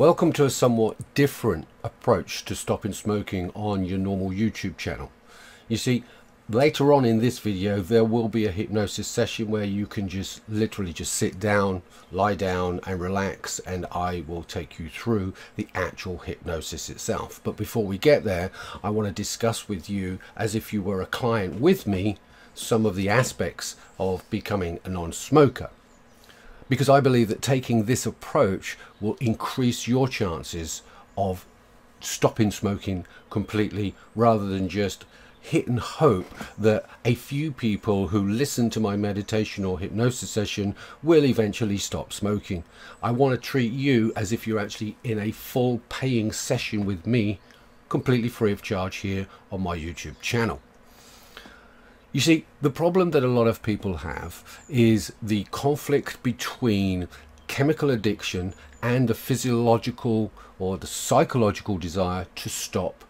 Welcome to a somewhat different approach to stopping smoking on your normal YouTube channel. You see, later on in this video there will be a hypnosis session where you can just literally just sit down, lie down and relax and I will take you through the actual hypnosis itself. But before we get there, I want to discuss with you as if you were a client with me some of the aspects of becoming a non-smoker because I believe that taking this approach will increase your chances of stopping smoking completely rather than just hit and hope that a few people who listen to my meditation or hypnosis session will eventually stop smoking. I want to treat you as if you're actually in a full paying session with me completely free of charge here on my YouTube channel. You see, the problem that a lot of people have is the conflict between chemical addiction and the physiological or the psychological desire to stop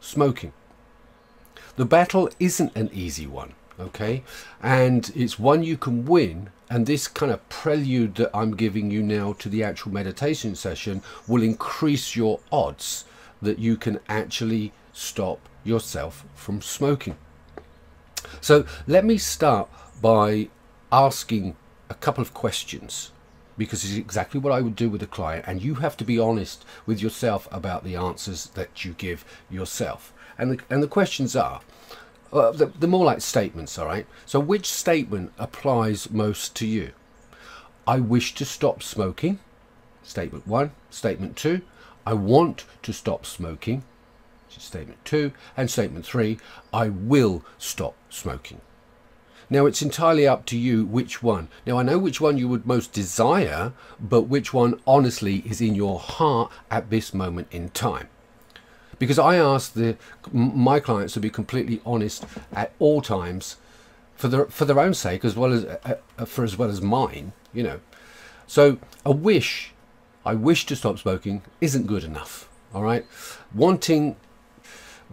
smoking. The battle isn't an easy one, okay? And it's one you can win. And this kind of prelude that I'm giving you now to the actual meditation session will increase your odds that you can actually stop yourself from smoking. So let me start by asking a couple of questions because it's exactly what I would do with a client and you have to be honest with yourself about the answers that you give yourself. And the, and the questions are, uh, the, the more like statements, all right? So which statement applies most to you? I wish to stop smoking. Statement one. Statement two. I want to stop smoking statement two, and statement three, I will stop smoking. Now it's entirely up to you which one. Now I know which one you would most desire, but which one honestly is in your heart at this moment in time. Because I ask the, my clients to be completely honest at all times for their, for their own sake as well as uh, uh for as well as mine, you know. So a wish, I wish to stop smoking isn't good enough. All right. Wanting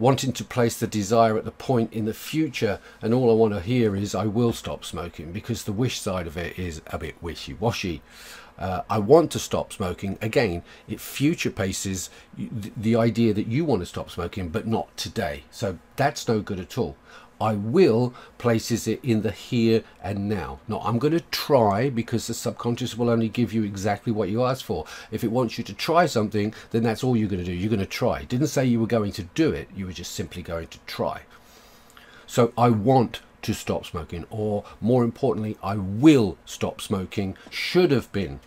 wanting to place the desire at the point in the future and all I want to hear is I will stop smoking because the wish side of it is a bit wishy-washy. Uh, I want to stop smoking. Again, it future paces the idea that you want to stop smoking, but not today. So that's no good at all. I will places it in the here and now. Now I'm going to try because the subconscious will only give you exactly what you ask for. If it wants you to try something, then that's all you're going to do. You're going to try. It didn't say you were going to do it. You were just simply going to try. So I want to stop smoking or more importantly, I will stop smoking should have been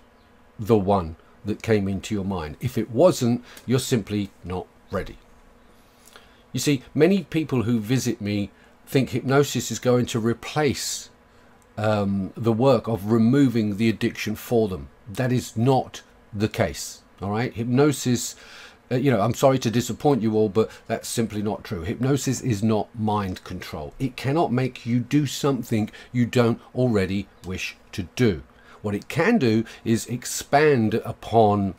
the one that came into your mind. If it wasn't, you're simply not ready. You see, many people who visit me think hypnosis is going to replace um, the work of removing the addiction for them. That is not the case. All right, hypnosis. Uh, you know, I'm sorry to disappoint you all, but that's simply not true. Hypnosis is not mind control. It cannot make you do something you don't already wish to do. What it can do is expand upon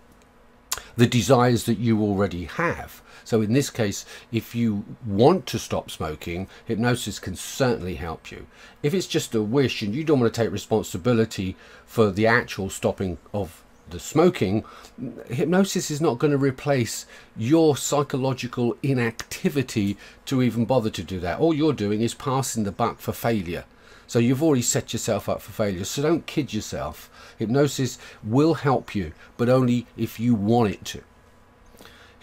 the desires that you already have. So in this case, if you want to stop smoking, hypnosis can certainly help you. If it's just a wish and you don't want to take responsibility for the actual stopping of the smoking, hypnosis is not going to replace your psychological inactivity to even bother to do that. All you're doing is passing the buck for failure. So you've already set yourself up for failure. So don't kid yourself. Hypnosis will help you, but only if you want it to.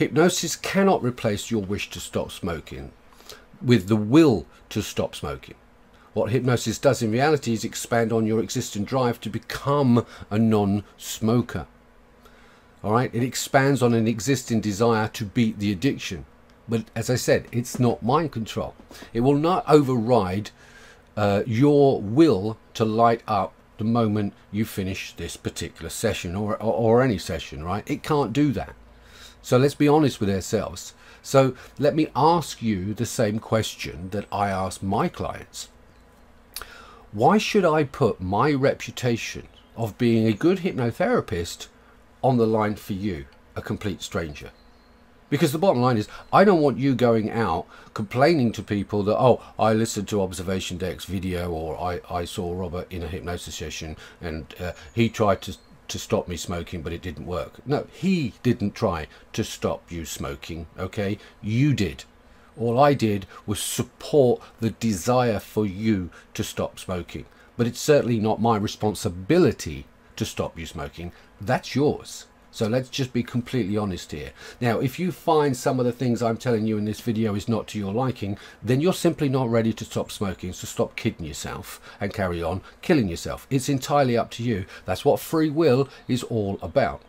Hypnosis cannot replace your wish to stop smoking with the will to stop smoking. What hypnosis does in reality is expand on your existing drive to become a non-smoker. All right, it expands on an existing desire to beat the addiction. But as I said, it's not mind control. It will not override uh, your will to light up the moment you finish this particular session or, or, or any session, right? It can't do that. So let's be honest with ourselves. So let me ask you the same question that I ask my clients. Why should I put my reputation of being a good hypnotherapist on the line for you, a complete stranger? Because the bottom line is, I don't want you going out complaining to people that, oh, I listened to Observation Deck's video or I, I saw Robert in a hypnosis session and uh, he tried to to stop me smoking, but it didn't work. No, he didn't try to stop you smoking, okay? You did. All I did was support the desire for you to stop smoking. But it's certainly not my responsibility to stop you smoking. That's yours. So let's just be completely honest here. Now, if you find some of the things I'm telling you in this video is not to your liking, then you're simply not ready to stop smoking. So stop kidding yourself and carry on killing yourself. It's entirely up to you. That's what free will is all about.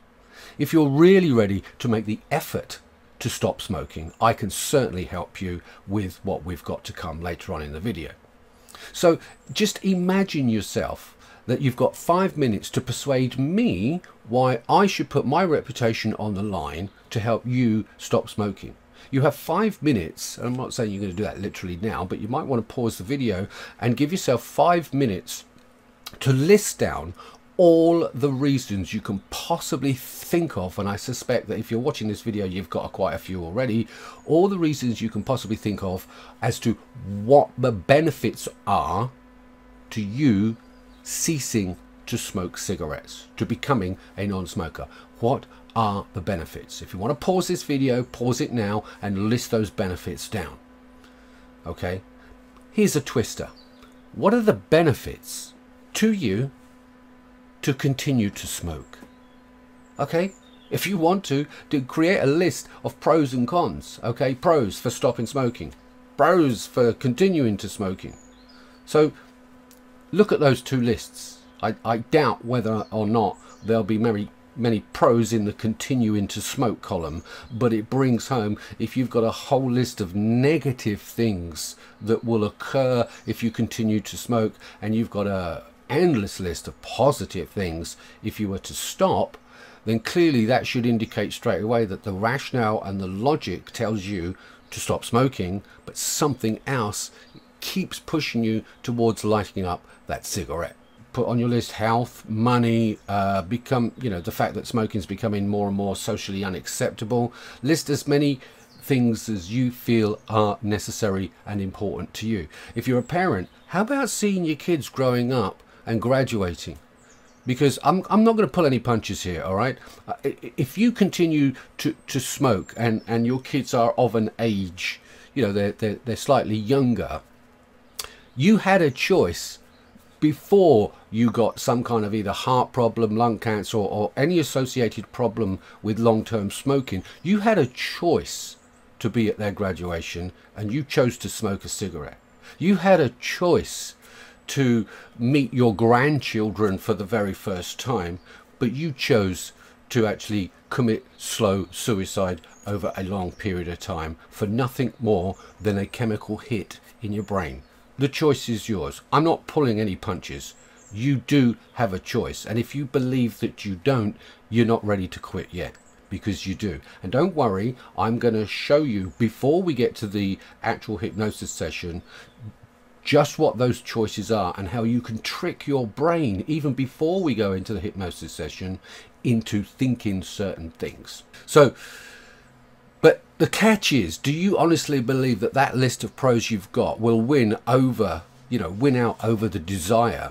If you're really ready to make the effort to stop smoking, I can certainly help you with what we've got to come later on in the video. So just imagine yourself that you've got five minutes to persuade me why I should put my reputation on the line to help you stop smoking. You have five minutes, and I'm not saying you're going to do that literally now, but you might want to pause the video and give yourself five minutes to list down all the reasons you can possibly think of and I suspect that if you're watching this video you've got quite a few already all the reasons you can possibly think of as to what the benefits are to you ceasing to smoke cigarettes, to becoming a non-smoker. What are the benefits? If you want to pause this video, pause it now and list those benefits down. Okay, here's a twister. What are the benefits to you to continue to smoke? Okay, if you want to, to create a list of pros and cons. Okay, pros for stopping smoking, pros for continuing to smoking. So look at those two lists. I, I doubt whether or not there'll be many many pros in the continuing to smoke column but it brings home if you've got a whole list of negative things that will occur if you continue to smoke and you've got a endless list of positive things if you were to stop then clearly that should indicate straight away that the rationale and the logic tells you to stop smoking but something else keeps pushing you towards lighting up that cigarette. Put on your list health, money, uh, become, you know, the fact that smoking is becoming more and more socially unacceptable. List as many things as you feel are necessary and important to you. If you're a parent, how about seeing your kids growing up and graduating? Because I'm, I'm not going to pull any punches here, all right? Uh, if you continue to, to smoke and, and your kids are of an age, you know, they're, they're, they're slightly younger, you had a choice before you got some kind of either heart problem, lung cancer, or, any associated problem with long term smoking. You had a choice to be at their graduation and you chose to smoke a cigarette. You had a choice to meet your grandchildren for the very first time, but you chose to actually commit slow suicide over a long period of time for nothing more than a chemical hit in your brain. The choice is yours. I'm not pulling any punches. You do have a choice. And if you believe that you don't, you're not ready to quit yet because you do. And don't worry, I'm going to show you before we get to the actual hypnosis session just what those choices are and how you can trick your brain even before we go into the hypnosis session into thinking certain things. So the catch is, do you honestly believe that that list of pros you've got will win over, you know, win out over the desire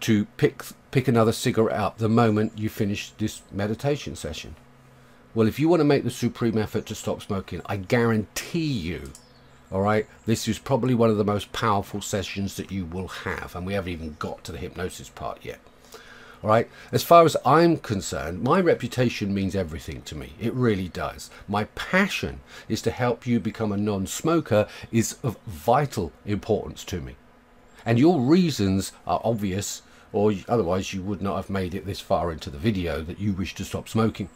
to pick pick another cigarette up the moment you finish this meditation session? Well, if you want to make the supreme effort to stop smoking, I guarantee you, all right, this is probably one of the most powerful sessions that you will have. And we haven't even got to the hypnosis part yet. Right. As far as I'm concerned, my reputation means everything to me. It really does. My passion is to help you become a non-smoker is of vital importance to me. And your reasons are obvious or otherwise you would not have made it this far into the video that you wish to stop smoking.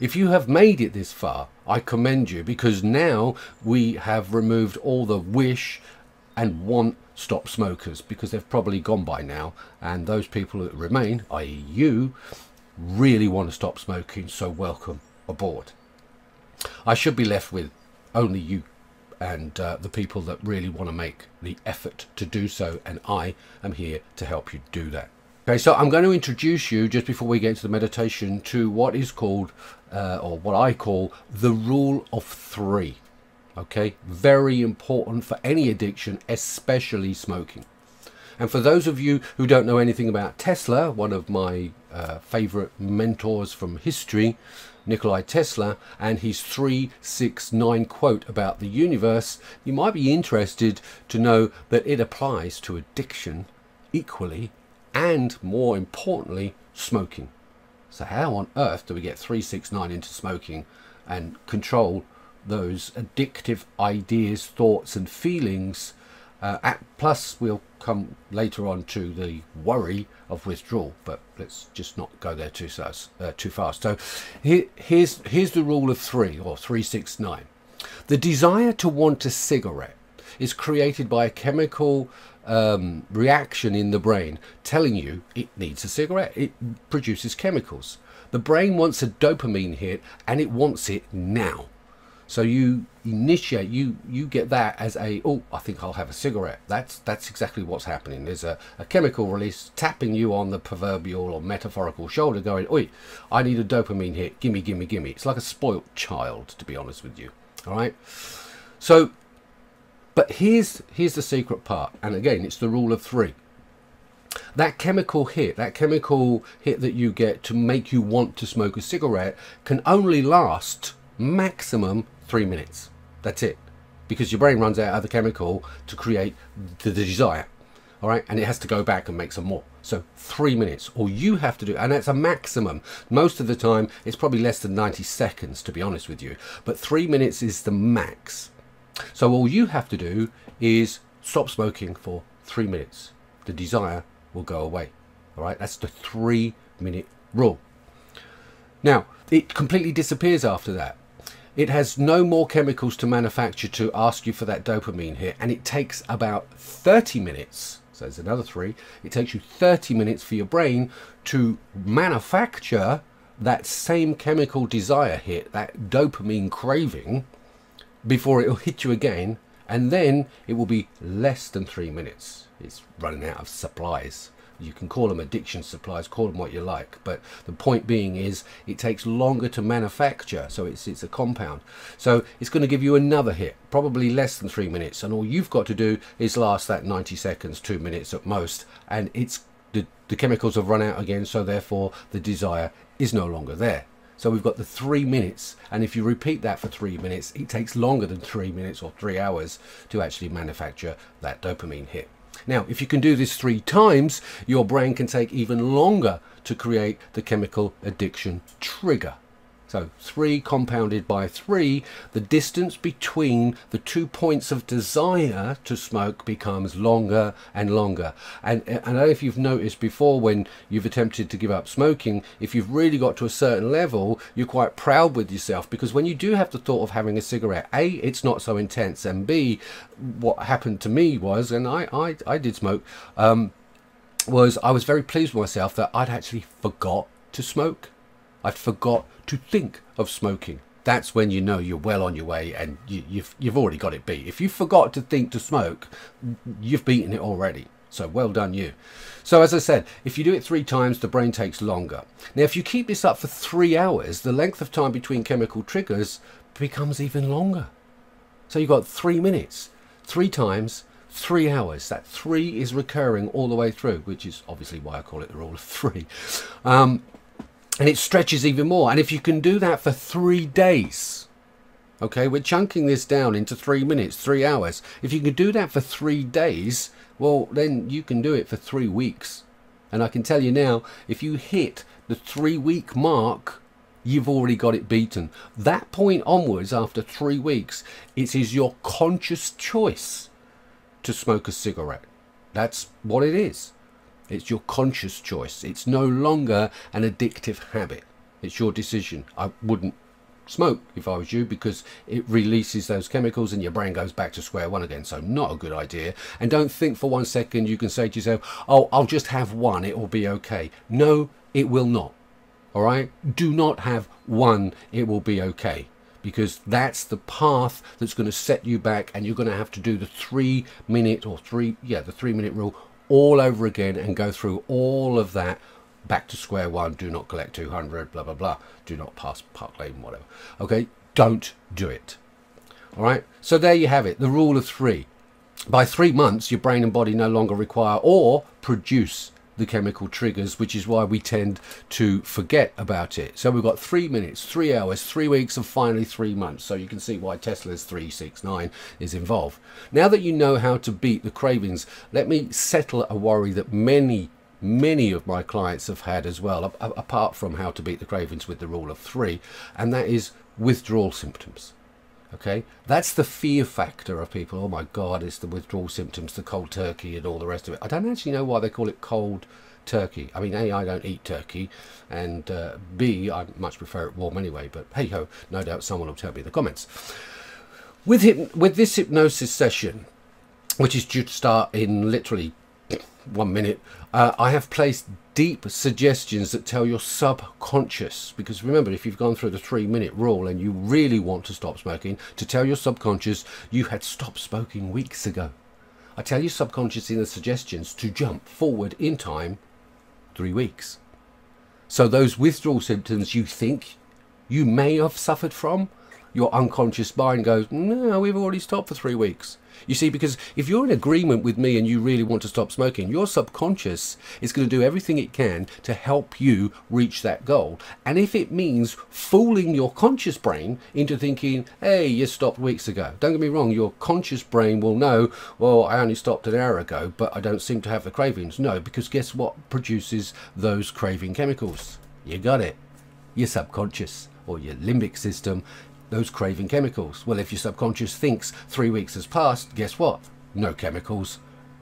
If you have made it this far, I commend you because now we have removed all the wish and want stop smokers because they've probably gone by now and those people that remain i.e. you really want to stop smoking so welcome aboard. I should be left with only you and uh, the people that really want to make the effort to do so and I am here to help you do that. Okay so I'm going to introduce you just before we get into the meditation to what is called uh, or what I call the rule of three okay very important for any addiction especially smoking And for those of you who don't know anything about Tesla, one of my uh, favorite mentors from history, Nikolai Tesla, and his 369 quote about the universe, you might be interested to know that it applies to addiction equally and more importantly, smoking. So how on earth do we get 369 into smoking and control those addictive ideas, thoughts and feelings uh, at, plus, we'll come later on to the worry of withdrawal, but let's just not go there too. Uh, too fast. So here, here's here's the rule of three or three six nine. The desire to want a cigarette is created by a chemical um, reaction in the brain telling you it needs a cigarette. It produces chemicals. The brain wants a dopamine hit and it wants it now. So you initiate, you you get that as a oh, I think I'll have a cigarette. That's that's exactly what's happening. There's a, a chemical release tapping you on the proverbial or metaphorical shoulder, going, "Oi, I need a dopamine hit. Gimme, gimme, gimme." It's like a spoilt child, to be honest with you. All right. So, but here's here's the secret part, and again, it's the rule of three. That chemical hit, that chemical hit that you get to make you want to smoke a cigarette, can only last maximum three minutes. That's it. Because your brain runs out of the chemical to create the, desire. All right, and it has to go back and make some more. So three minutes, all you have to do, and that's a maximum. Most of the time, it's probably less than 90 seconds, to be honest with you. But three minutes is the max. So all you have to do is stop smoking for three minutes. The desire will go away. All right, that's the three minute rule. Now, it completely disappears after that. It has no more chemicals to manufacture to ask you for that dopamine hit, and it takes about 30 minutes. So there's another three. It takes you 30 minutes for your brain to manufacture that same chemical desire hit, that dopamine craving, before it will hit you again, and then it will be less than three minutes. It's running out of supplies you can call them addiction supplies call them what you like but the point being is it takes longer to manufacture so it's it's a compound so it's going to give you another hit probably less than three minutes and all you've got to do is last that 90 seconds two minutes at most and it's the, the chemicals have run out again so therefore the desire is no longer there so we've got the three minutes, and if you repeat that for three minutes, it takes longer than three minutes or three hours to actually manufacture that dopamine hit. Now, if you can do this three times, your brain can take even longer to create the chemical addiction trigger. So 3 compounded by 3, the distance between the two points of desire to smoke becomes longer and longer. And, and I don't know if you've noticed before when you've attempted to give up smoking, if you've really got to a certain level, you're quite proud with yourself because when you do have the thought of having a cigarette, A, it's not so intense, and B, what happened to me was, and I, I, I did smoke, um, was I was very pleased with myself that I'd actually forgot to smoke. I'd forgot to think of smoking. That's when you know you're well on your way and you, you've, you've already got it beat. If you forgot to think to smoke, you've beaten it already. So well done you. So as I said, if you do it three times, the brain takes longer. Now, if you keep this up for three hours, the length of time between chemical triggers becomes even longer. So you've got three minutes, three times, three hours. That three is recurring all the way through, which is obviously why I call it the rule of three. Um, and it stretches even more. And if you can do that for three days, okay, we're chunking this down into three minutes, three hours. If you can do that for three days, well, then you can do it for three weeks. And I can tell you now, if you hit the three week mark, you've already got it beaten. That point onwards, after three weeks, it is your conscious choice to smoke a cigarette. That's what it is. It's your conscious choice. It's no longer an addictive habit. It's your decision. I wouldn't smoke if I was you because it releases those chemicals and your brain goes back to square one again. So not a good idea. And don't think for one second you can say to yourself, oh, I'll just have one. It will be okay. No, it will not. All right. Do not have one. It will be okay. Because that's the path that's going to set you back, and you're going to have to do the three minute or three, yeah, the three minute rule all over again and go through all of that back to square one. Do not collect 200 blah blah blah. Do not pass park lane whatever. Okay? Don't do it. All right? So there you have it the rule of three. By three months, your brain and body no longer require or produce the chemical triggers, which is why we tend to forget about it. So we've got three minutes, three hours, three weeks, and finally three months. So you can see why Tesla's 369 is involved. Now that you know how to beat the cravings, let me settle a worry that many many of my clients have had as well, apart from how to beat the cravings with the rule of three, and that is withdrawal symptoms. Okay, that's the fear factor of people. Oh my God, it's the withdrawal symptoms, the cold turkey, and all the rest of it. I don't actually know why they call it cold turkey. I mean, A, I don't eat turkey, and uh, B, I much prefer it warm anyway. But hey ho, no doubt someone will tell me in the comments. With hip- with this hypnosis session, which is due to start in literally one minute, uh, I have placed deep suggestions that tell your subconscious, because remember, if you've gone through the three minute rule and you really want to stop smoking, to tell your subconscious you had stopped smoking weeks ago. I tell your subconscious in the suggestions to jump forward in time three weeks. So those withdrawal symptoms you think you may have suffered from, your unconscious mind goes, no, we've already stopped for three weeks. You see, because if you're in agreement with me and you really want to stop smoking, your subconscious is going to do everything it can to help you reach that goal. And if it means fooling your conscious brain into thinking, hey, you stopped weeks ago, don't get me wrong, your conscious brain will know, well, I only stopped an hour ago, but I don't seem to have the cravings. No, because guess what produces those craving chemicals? You got it. Your subconscious or your limbic system those craving chemicals. Well, if your subconscious thinks three weeks has passed, guess what? No chemicals.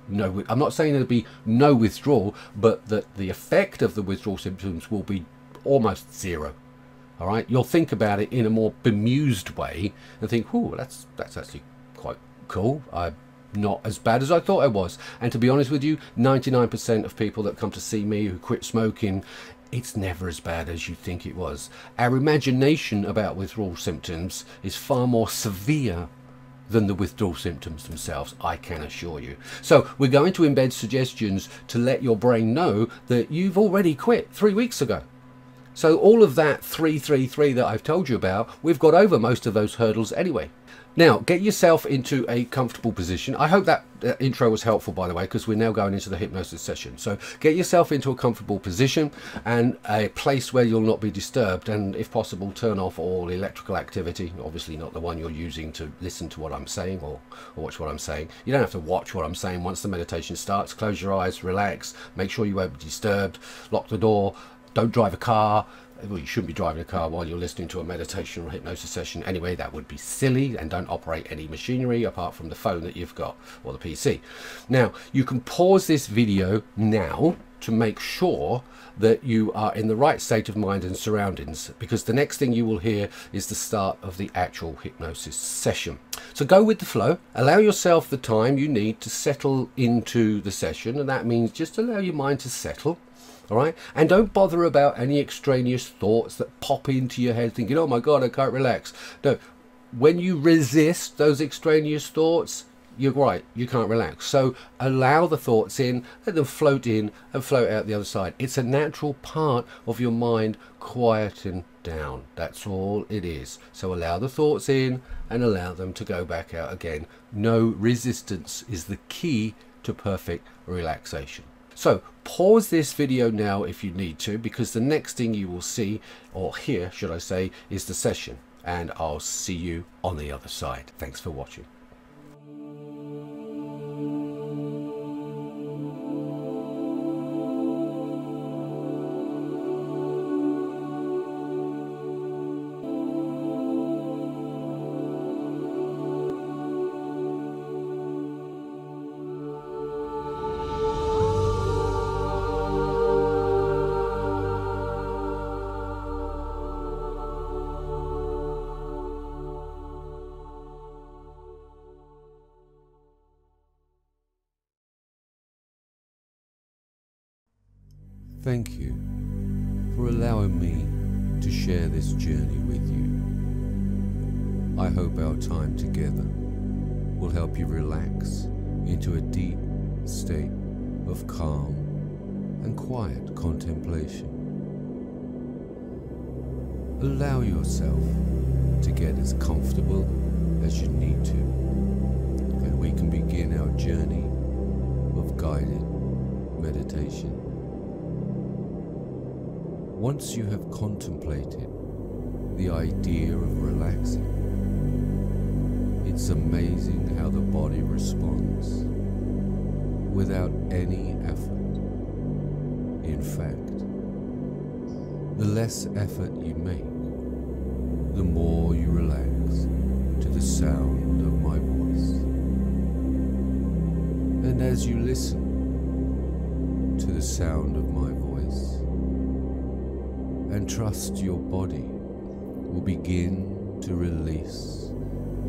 No, I'm not saying there'll be no withdrawal, but that the effect of the withdrawal symptoms will be almost zero. All right, you'll think about it in a more bemused way and think, "Oh, that's that's actually quite cool." I'm not as bad as I thought I was. And to be honest with you, 99% of people that come to see me who quit smoking it's never as bad as you think it was. Our imagination about withdrawal symptoms is far more severe than the withdrawal symptoms themselves, I can assure you. So we're going to embed suggestions to let your brain know that you've already quit three weeks ago. So all of that 333 that I've told you about, we've got over most of those hurdles anyway. Now, get yourself into a comfortable position. I hope that uh, intro was helpful, by the way, because we're now going into the hypnosis session. So get yourself into a comfortable position and a place where you'll not be disturbed. And if possible, turn off all electrical activity. Obviously not the one you're using to listen to what I'm saying or, or watch what I'm saying. You don't have to watch what I'm saying. Once the meditation starts, close your eyes, relax, make sure you won't be disturbed, lock the door, don't drive a car, well, you shouldn't be driving a car while you're listening to a meditation or hypnosis session anyway. That would be silly, and don't operate any machinery apart from the phone that you've got or the PC. Now, you can pause this video now to make sure that you are in the right state of mind and surroundings because the next thing you will hear is the start of the actual hypnosis session. So go with the flow, allow yourself the time you need to settle into the session, and that means just allow your mind to settle all right? And don't bother about any extraneous thoughts that pop into your head thinking oh my god i can't relax. No. When you resist those extraneous thoughts you're right you can't relax. So allow the thoughts in let them float in and float out the other side. It's a natural part of your mind quieting down. That's all it is. So allow the thoughts in and allow them to go back out again. No resistance is the key to perfect relaxation so pause this video now if you need to because the next thing you will see or hear should I say is the session and I'll see you on the other side. Thanks for watching. Thank you for allowing me to share this journey with you. I hope our time together will help you relax into a deep state of calm and quiet contemplation. Allow yourself to get as comfortable as you need to. And we can begin our journey of guided meditation. Once you have contemplated the idea of relaxing, it's amazing how the body responds without any effort. In fact, the less effort you make, the more you relax to the sound of my voice. And as you listen to the sound of my voice trust your body will begin to release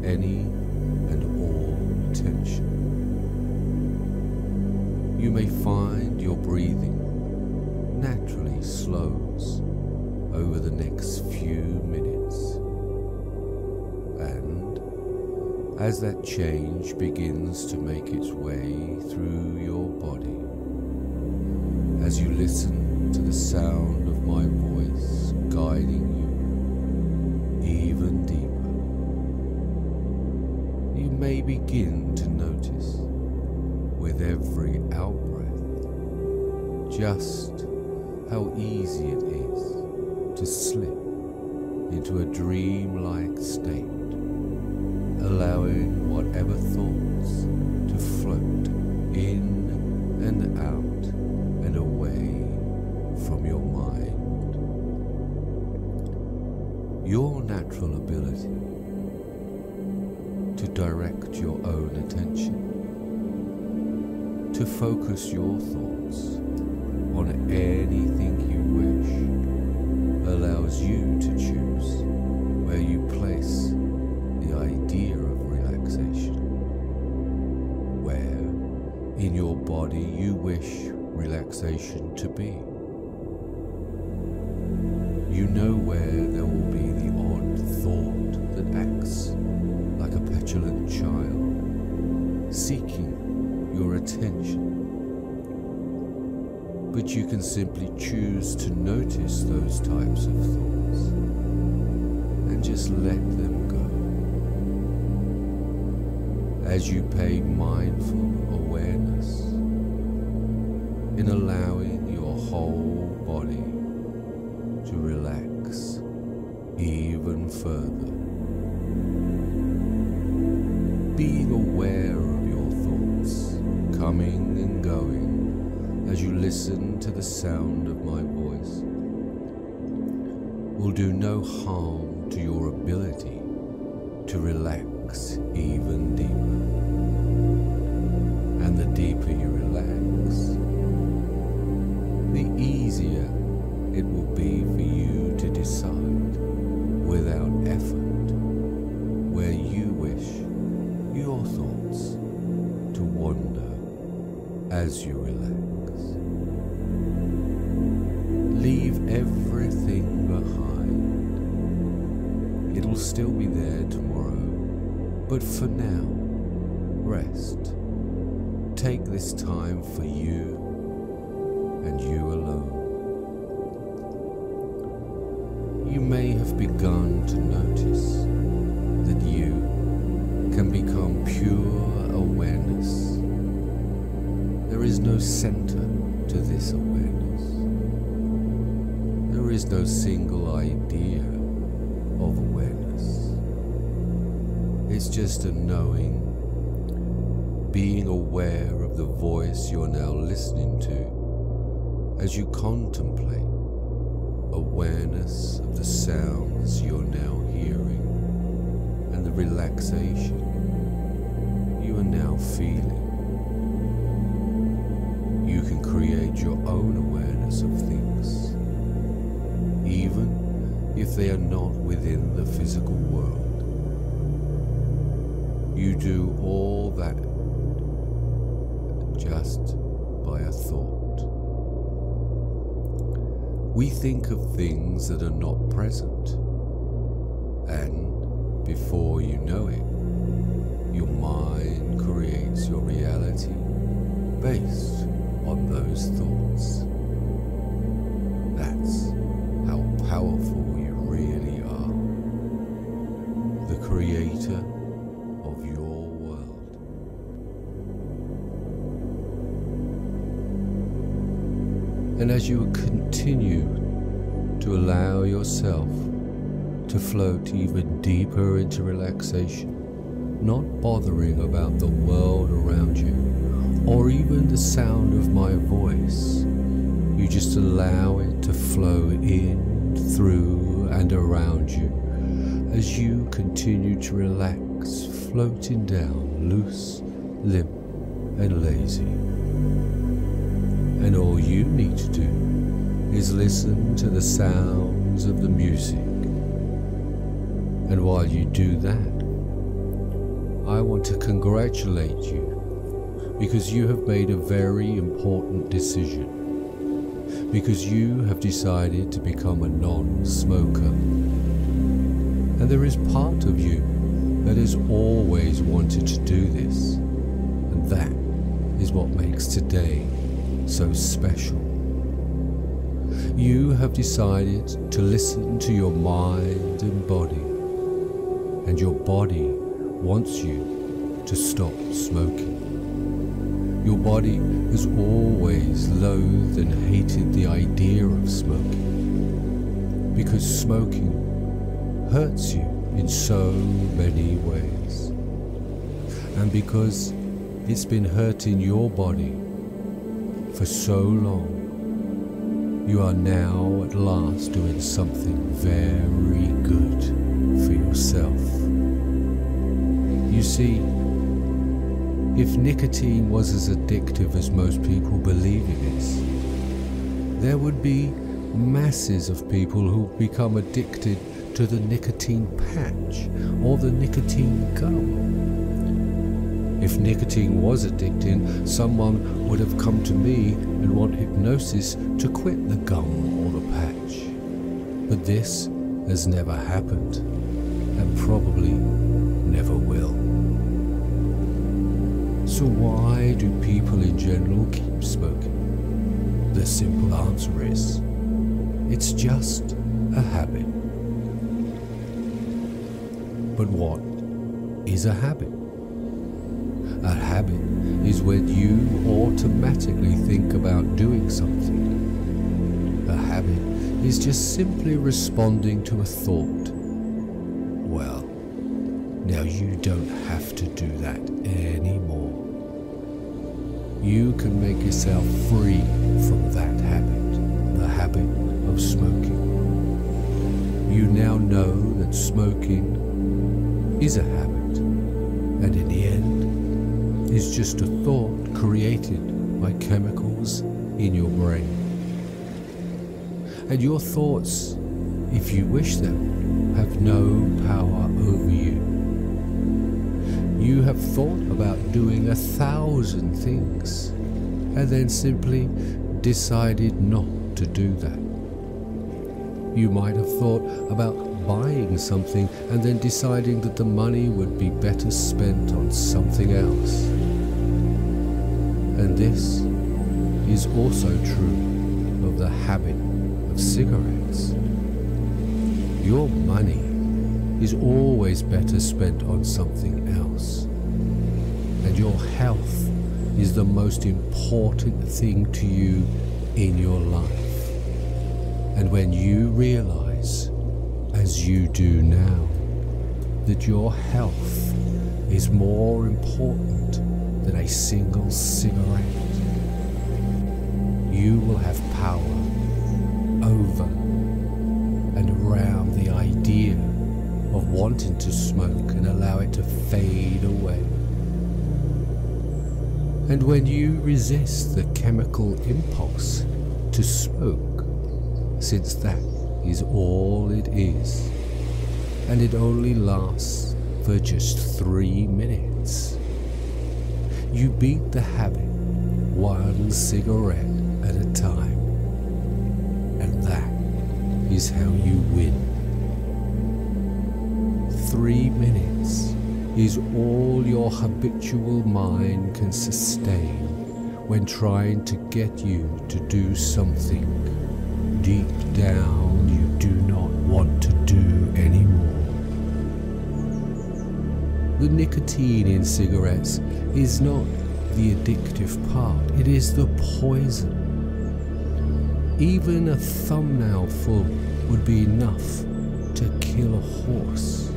any and all tension. You may find your breathing naturally slows over the next few minutes. And as that change begins to make its way through your body, as you listen to the sound of my voice guiding you simply choose to notice those types of thoughts and just let them go. As you pay mindful listen to the sound of my voice will do no harm to your ability to relax even deeper. And the deeper you relax, the easier it will be for you to decide without effort where you wish your thoughts to wander as you relax. But for now, rest. Take this time for you and you alone. You may have begun to notice that you can become pure awareness. There is no center to this awareness. There is no single idea It's just a knowing, being aware of the voice you're now listening to as you contemplate awareness of the sounds you're now hearing and the relaxation you are now feeling. You can create your own awareness of things, even if they are not within the physical world. You do all that just by a thought. We think of things that are not present, and before you know it, your mind creates your reality based on those thoughts. As you continue to allow yourself to float even deeper into relaxation, not bothering about the world around you or even the sound of my voice, you just allow it to flow in, through, and around you as you continue to relax, floating down loose, limp, and lazy. And all you need to do is listen to the sounds of the music. And while you do that, I want to congratulate you because you have made a very important decision. Because you have decided to become a non smoker. And there is part of you that has always wanted to do this. And that is what makes today so special. You have decided to listen to your mind and body, and your body wants you to stop smoking. Your body has always loathed and hated the idea of smoking because smoking hurts you in so many ways. And because it's been hurting your body for so long, you are now at last doing something very good for yourself. You see, if nicotine was as addictive as most people believe it is, there would be masses of people who become addicted to the nicotine patch or the nicotine gum. If nicotine was addicting, someone would have come to me and want hypnosis to quit the gum or the patch. But this has never happened and probably never will. So why do people in general keep smoking? The simple answer is, it's just a habit. But what is a habit? A habit is when you automatically think about doing something. A habit is just simply responding to a thought. Well, now you don't have to do that anymore. You can make yourself free from that habit, the habit of smoking. You now know that smoking is a habit, is just a thought created by chemicals in your brain. And your thoughts, if you wish them, have no power over you. You have thought about doing a thousand things and then simply decided not to do that. You might have thought about buying something and then deciding that the money would be better spent on something else. This is also true of the habit of cigarettes. Your money is always better spent on something else. And your health is the most important thing to you in your life. And when you realize, as you do now, that your health is more important than a single cigarette, you will have power over and around the idea of wanting to smoke and allow it to fade away. And when you resist the chemical impulse to smoke, since that is all it is, and it only lasts for just three minutes, you beat the habit one cigarette at a time, and that is how you win. Three minutes is all your habitual mind can sustain when trying to get you to do something deep down you do not want to do anymore. The nicotine in cigarettes is not the addictive part, it is the poison. even a thumbnail full would be enough to kill a horse.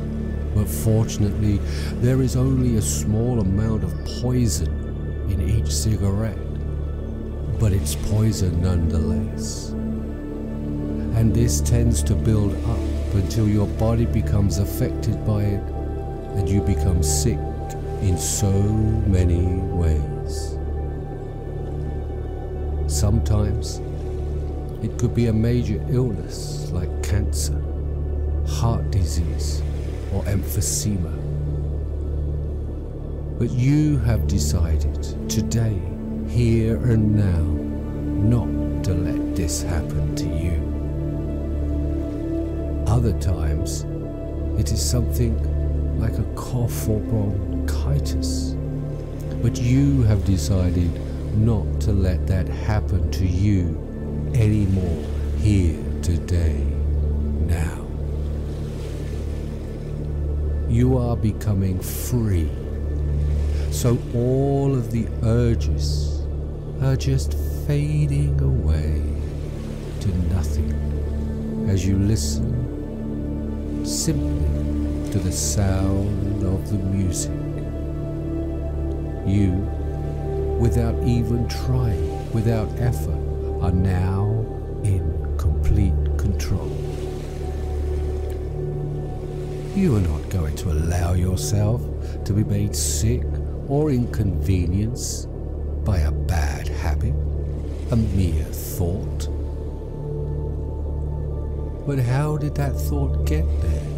But fortunately, there is only a small amount of poison in each cigarette. But it's poison nonetheless. And this tends to build up until your body becomes affected by it and you become sick in so many ways. Sometimes it could be a major illness like cancer, heart disease, or emphysema. But you have decided today, here and now, not to let this happen to you. Other times, it is something like a cough or bronchitis. But you have decided not to let that happen to you anymore here today, now. You are becoming free. So all of the urges are just fading away to nothing as you listen simply to the sound of the music. You, without even trying, without effort, are now in complete control. You are not going to allow yourself to be made sick or inconvenienced by a bad habit, a mere thought. But how did that thought get there?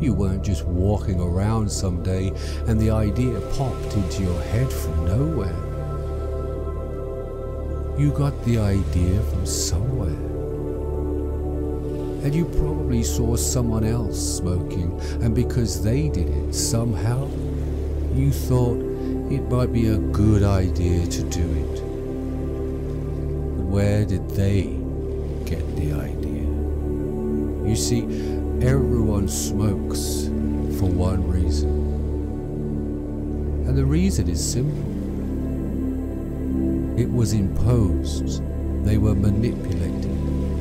You weren't just walking around some day and the idea popped into your head from nowhere. You got the idea from somewhere. And you probably saw someone else smoking, and because they did it somehow, you thought it might be a good idea to do it. Where did they get the idea? You see, everyone smokes for one reason. And the reason is simple. It was imposed. They were manipulated.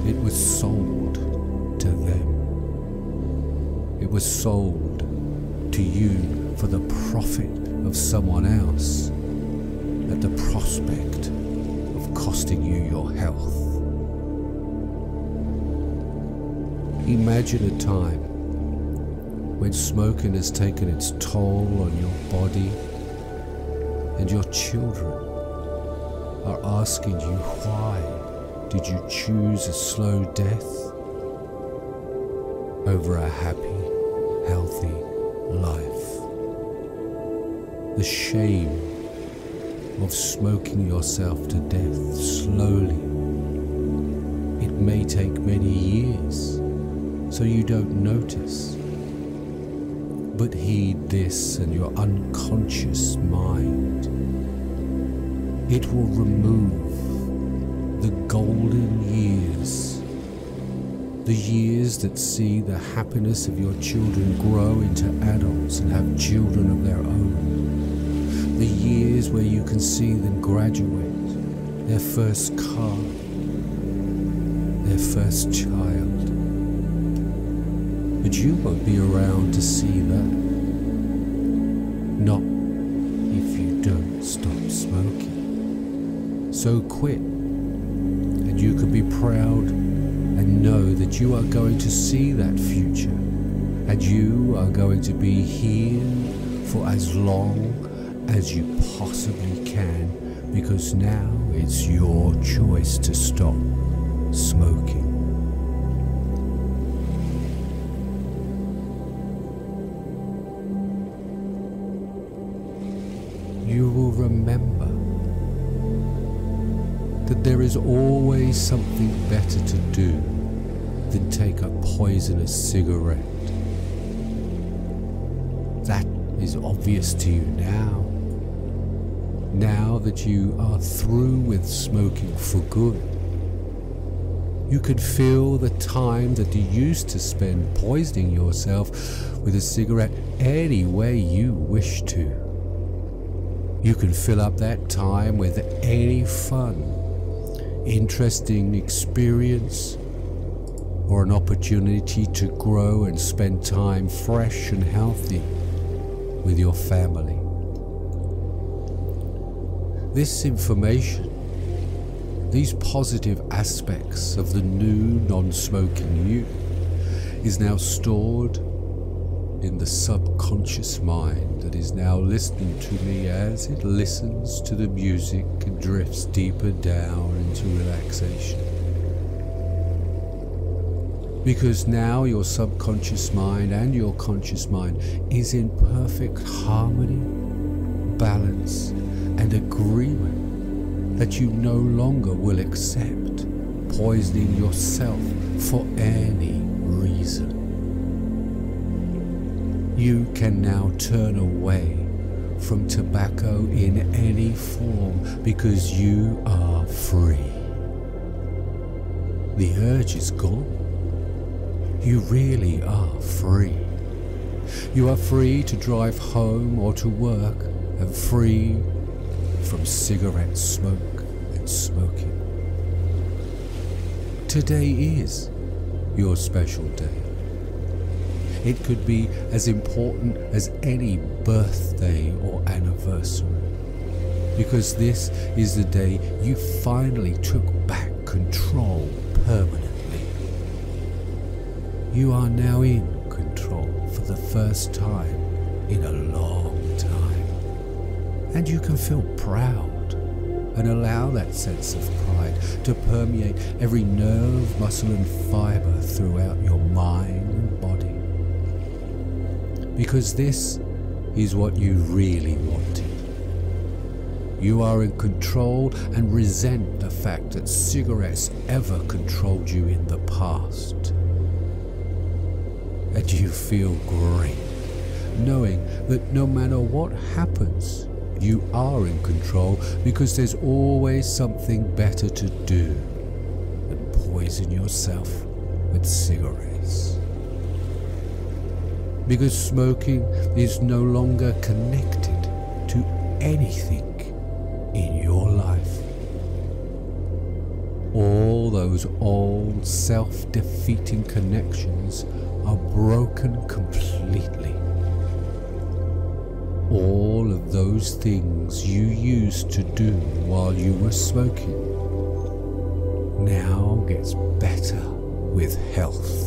It was sold to them. It was sold to you for the profit of someone else at the prospect of costing you your health. Imagine a time when smoking has taken its toll on your body and your children are asking you why did you choose a slow death over a happy, healthy life. The shame of smoking yourself to death slowly. It may take many years so you don't notice. But heed this and your unconscious mind. It will remove the golden years, the years that see the happiness of your children grow into adults and have children of their own, the years where you can see them graduate, their first car, their first child but you won't be around to see that. Not if you don't stop smoking. So quit, and you can be proud and know that you are going to see that future, and you are going to be here for as long as you possibly can, because now it's your choice to stop smoking. Is always something better to do than take a poisonous cigarette. That is obvious to you now. Now that you are through with smoking for good. You can feel the time that you used to spend poisoning yourself with a cigarette any way you wish to. You can fill up that time with any fun. Interesting experience, or an opportunity to grow and spend time fresh and healthy with your family. This information, these positive aspects of the new non smoking you, is now stored in the subconscious mind that is now listening to me as it listens to the music and drifts deeper down into relaxation. Because now your subconscious mind and your conscious mind is in perfect harmony, balance, and agreement that you no longer will accept poisoning yourself for any reason. You can now turn away from tobacco in any form because you are free. The urge is gone. You really are free. You are free to drive home or to work and free from cigarette smoke and smoking. Today is your special day. It could be as important as any birthday or anniversary. Because this is the day you finally took back control permanently. You are now in control for the first time in a long time. And you can feel proud and allow that sense of pride to permeate every nerve, muscle, and fiber throughout your mind because this is what you really wanted. You are in control and resent the fact that cigarettes ever controlled you in the past. And you feel great knowing that no matter what happens, you are in control because there's always something better to do than poison yourself with cigarettes because smoking is no longer connected to anything in your life. All those old self defeating connections are broken completely. All of those things you used to do while you were smoking now gets better with health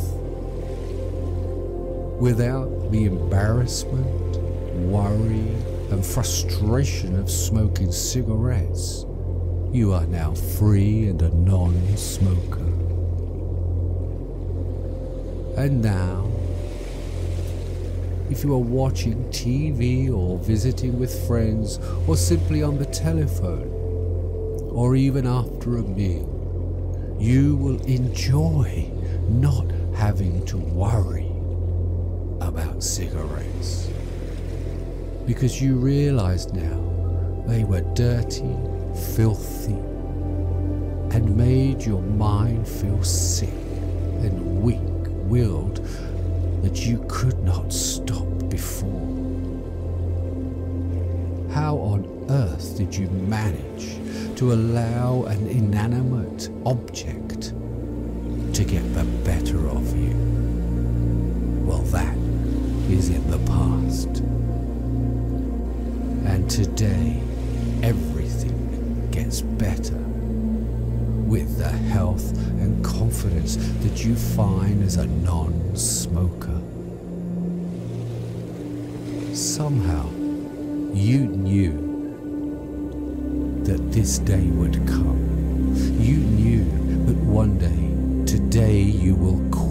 without the embarrassment, worry, and frustration of smoking cigarettes. You are now free and a non smoker. And now, if you are watching TV or visiting with friends or simply on the telephone or even after a meal, you will enjoy not having to worry about cigarettes. Because you realize now they were dirty, filthy, and made your mind feel sick and weak willed that you could not stop before. How on earth did you manage to allow an inanimate object to get the better of you? Is in the past. And today, everything gets better with the health and confidence that you find as a non smoker. Somehow, you knew that this day would come. You knew that one day, today, you will.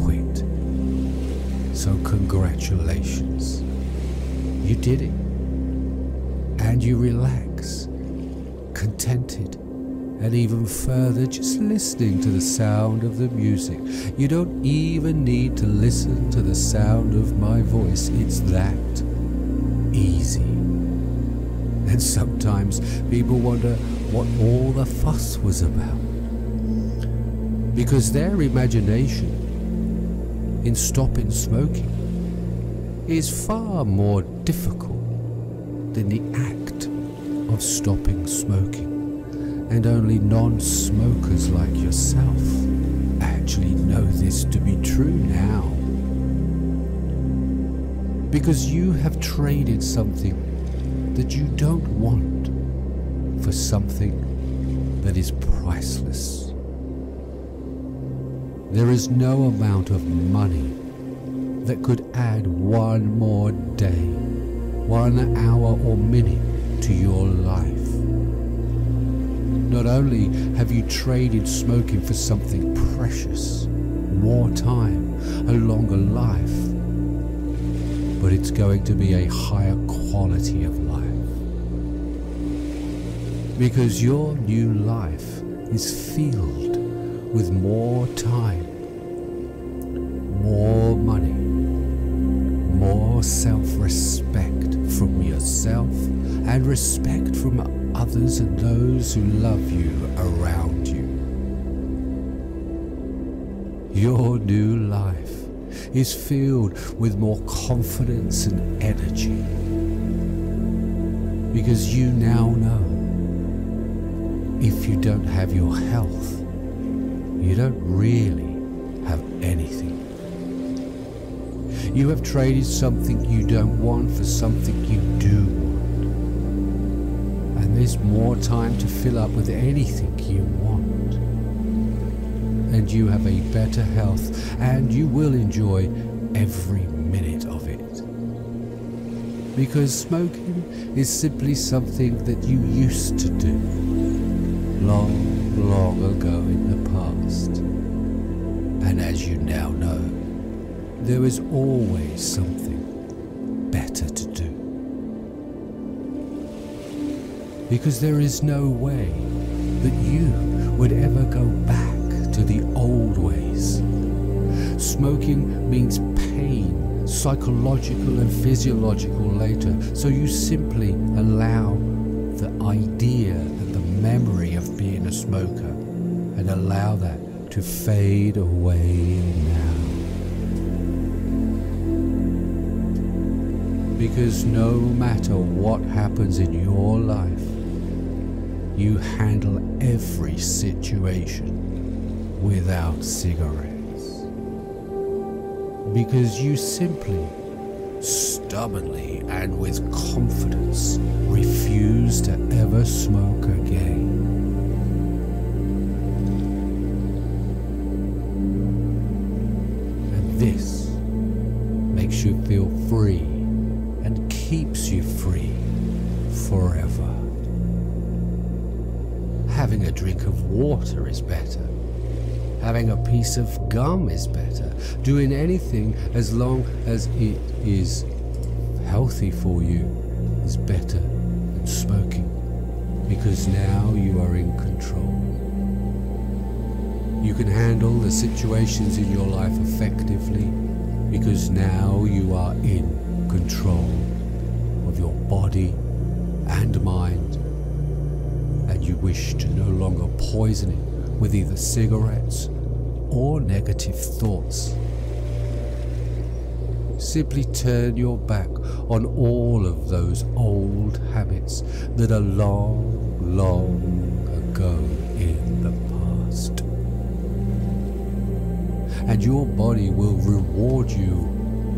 So, congratulations. You did it. And you relax, contented, and even further just listening to the sound of the music. You don't even need to listen to the sound of my voice, it's that easy. And sometimes people wonder what all the fuss was about. Because their imagination in stopping smoking is far more difficult than the act of stopping smoking. and only non-smokers like yourself actually know this to be true now. Because you have traded something that you don't want for something that is priceless. There is no amount of money that could add one more day, one hour or minute to your life. Not only have you traded smoking for something precious, more time, a longer life, but it's going to be a higher quality of life because your new life is filled with more time, more money, more self-respect from yourself and respect from others and those who love you around you. Your new life is filled with more confidence and energy because you now know if you don't have your health, you don't really have anything. You have traded something you don't want for something you do want. And there's more time to fill up with anything you want. And you have a better health and you will enjoy every minute of it. Because smoking is simply something that you used to do long, long ago there is always something better to do. Because there is no way that you would ever go back to the old ways. Smoking means pain, psychological and physiological later, so you simply allow the idea and the memory of being a smoker and allow that to fade away now. Because no matter what happens in your life, you handle every situation without cigarettes. Because you simply stubbornly and with confidence refuse to ever smoke again. And this piece of gum is better. Doing anything as long as it is healthy for you is better than smoking because now you are in control. You can handle the situations in your life effectively because now you are in control of your body and mind and you wish to no longer poison it with either cigarettes or negative thoughts. Simply turn your back on all of those old habits that are long, long ago in the past. And your body will reward you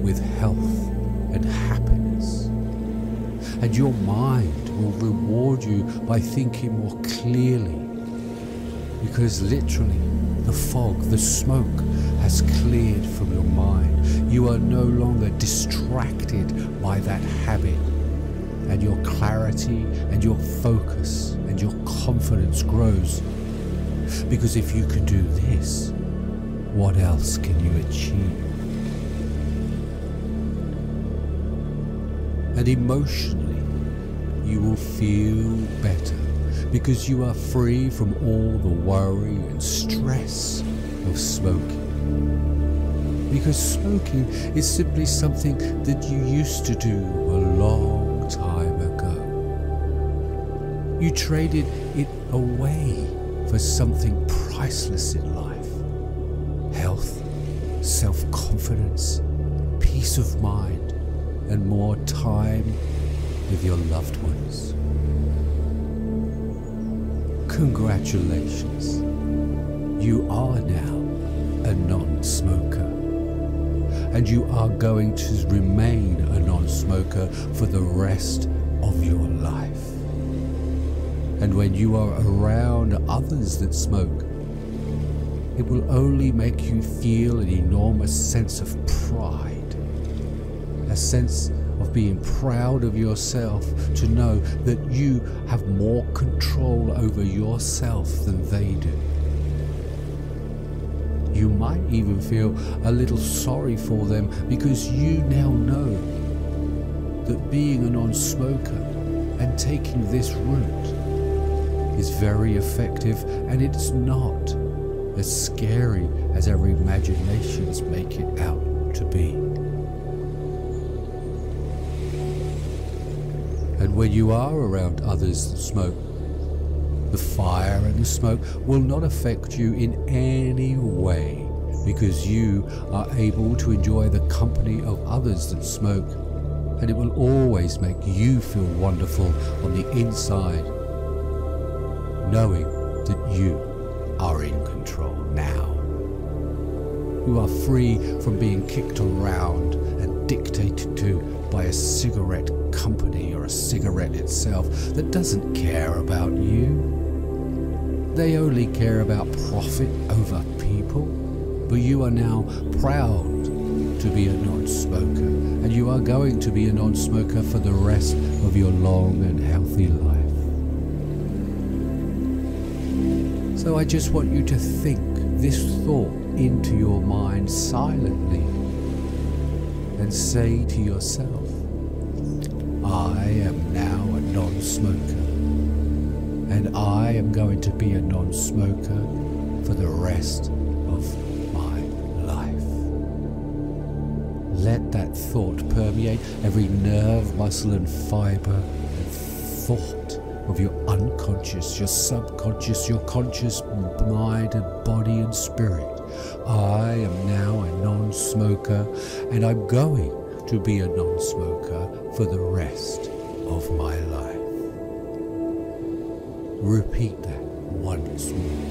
with health and happiness. And your mind will reward you by thinking more clearly. Because literally, the fog, the smoke has cleared from your mind. You are no longer distracted by that habit. And your clarity and your focus and your confidence grows. Because if you can do this, what else can you achieve? And emotionally, you will feel better because you are free from all the worry and stress of smoking. Because smoking is simply something that you used to do a long time ago. You traded it away for something priceless in life health, self confidence, peace of mind, and more time with your loved ones Congratulations. You are now a non smoker. And you are going to remain a non smoker for the rest of your life. And when you are around others that smoke, it will only make you feel an enormous sense of pride, a sense of being proud of yourself to know that you have more control over yourself than they do. You might even feel a little sorry for them because you now know that being a non smoker and taking this route is very effective and it's not as scary as our imaginations make it out to be. And when you are around others that smoke, the fire and the smoke will not affect you in any way because you are able to enjoy the company of others that smoke and it will always make you feel wonderful on the inside knowing that you are in control now. You are free from being kicked around dictated to by a cigarette company or a cigarette itself that doesn't care about you. They only care about profit over people. But you are now proud to be a non smoker, and you are going to be a non smoker for the rest of your long and healthy life. So I just want you to think this thought into your mind silently and say to yourself, I am now a non smoker, and I am going to be a non smoker for the rest of my life. Let that thought permeate every nerve, muscle, and fiber and thought of your unconscious, your subconscious, your conscious mind and body and spirit. I am now a non smoker and I'm going to be a non smoker for the rest of my life. Repeat that once more.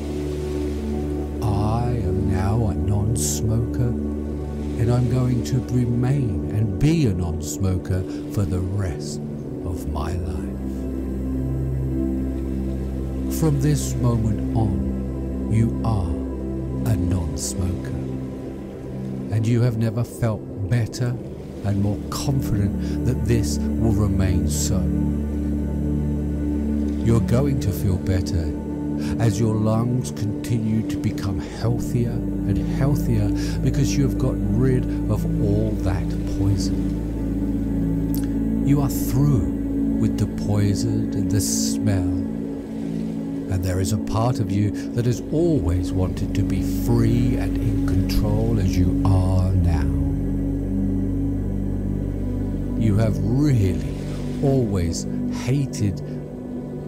I am now a non smoker and I'm going to remain and be a non smoker for the rest of my life. From this moment on, you are a non smoker. And you have never felt better and more confident that this will remain so. You're going to feel better as your lungs continue to become healthier and healthier because you have got rid of all that poison. You are through with the poison and the smell and there is a part of you that has always wanted to be free and in control as you are now. You have really always hated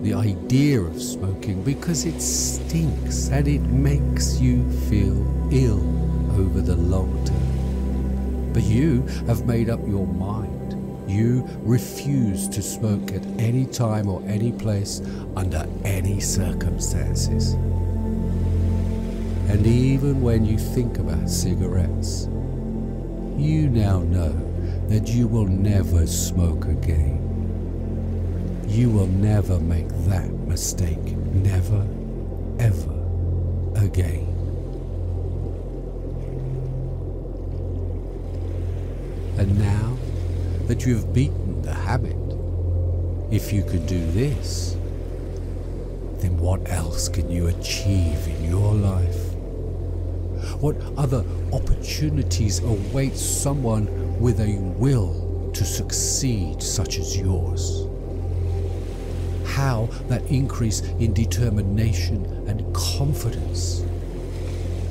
the idea of smoking because it stinks and it makes you feel ill over the long term. But you have made up your mind you refuse to smoke at any time or any place under any circumstances. And even when you think about cigarettes, you now know that you will never smoke again. You will never make that mistake. Never, ever again. And now that you have beaten the habit. If you can do this, then what else can you achieve in your life? What other opportunities await someone with a will to succeed such as yours? How that increase in determination and confidence,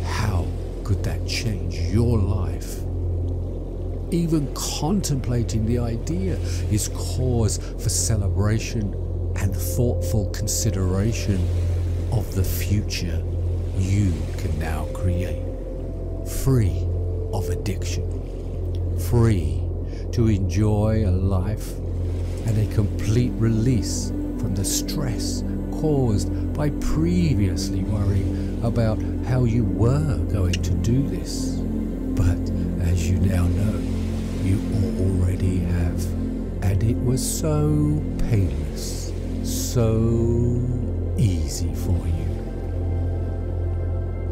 how could that change your life? Even contemplating the idea is cause for celebration and thoughtful consideration of the future you can now create. Free of addiction, free to enjoy a life and a complete release from the stress caused by previously worrying about how you were going to do this. But as you now know, you already have. And it was so painless, so easy for you.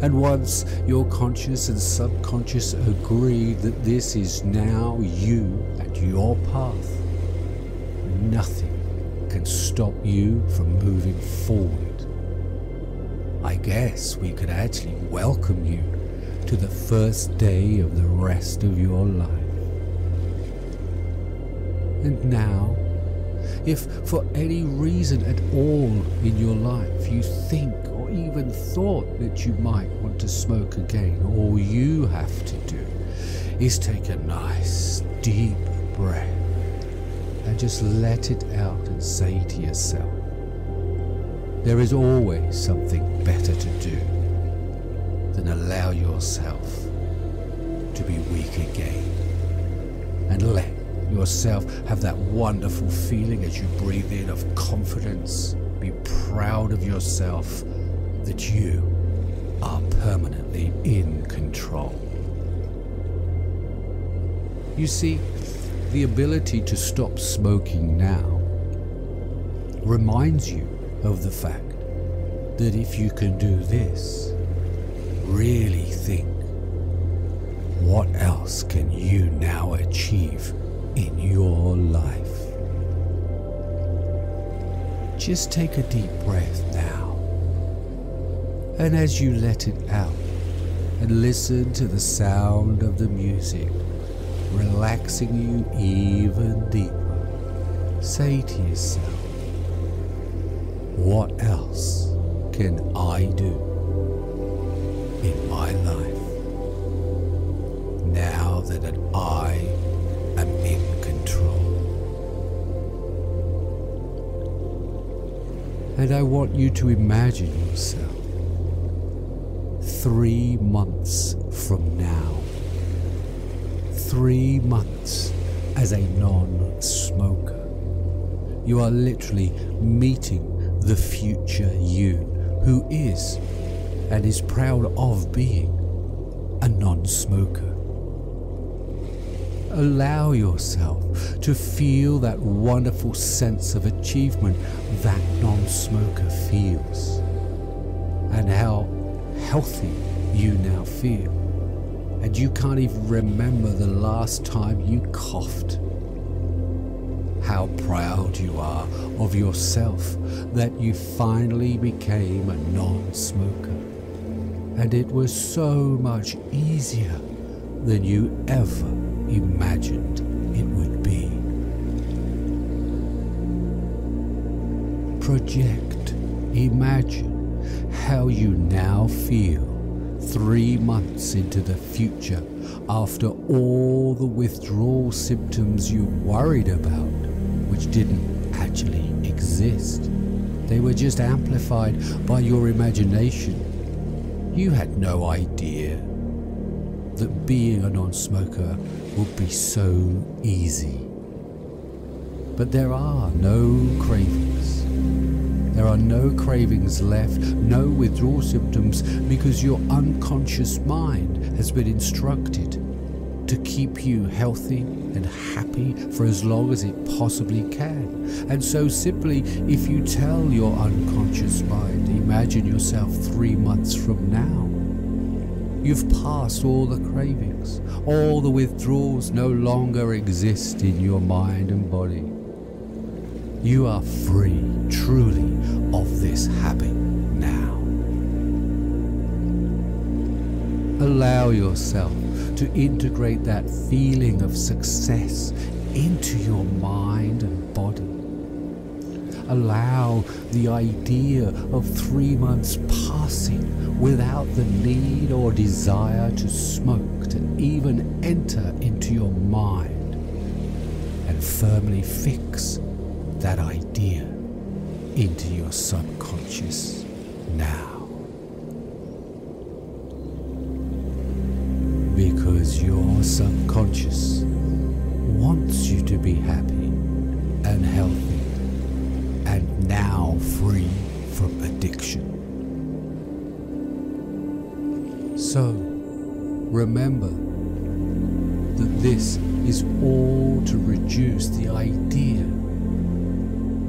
And once your conscious and subconscious agree that this is now you and your path, nothing can stop you from moving forward. I guess we could actually welcome you to the first day of the rest of your life. And now, if for any reason at all in your life you think or even thought that you might want to smoke again, all you have to do is take a nice deep breath and just let it out and say to yourself, there is always something better to do than allow yourself to be weak again. And let yourself have that wonderful feeling as you breathe in of confidence. Be proud of yourself that you are permanently in control. You see, the ability to stop smoking now reminds you of the fact that if you can do this, really think, what else can you now achieve in your life? Just take a deep breath now. And as you let it out and listen to the sound of the music, relaxing you even deeper, say to yourself, what else can I do in my life And I want you to imagine yourself three months from now. Three months as a non smoker. You are literally meeting the future you who is and is proud of being a non smoker. Allow yourself to feel that wonderful sense of achievement that non smoker feels and how healthy you now feel. And you can't even remember the last time you coughed how proud you are of yourself that you finally became a non smoker. And it was so much easier than you ever imagined it would be. Project, imagine how you now feel three months into the future after all the withdrawal symptoms you worried about which didn't actually exist. They were just amplified by your imagination. You had no idea that being a non smoker would be so easy. But there are no cravings. There are no cravings left, no withdrawal symptoms, because your unconscious mind has been instructed to keep you healthy and happy for as long as it possibly can. And so, simply, if you tell your unconscious mind, imagine yourself three months from now, you've passed all the cravings, all the withdrawals no longer exist in your mind and body. You are free, truly, of this habit now. Allow yourself to integrate that feeling of success into your mind and body. Allow the idea of three months passing without the need or desire to smoke to even enter into your mind and firmly fix that idea into your subconscious now. because your subconscious wants you to be happy and healthy are free from addiction. So, remember that this is all to reduce the idea,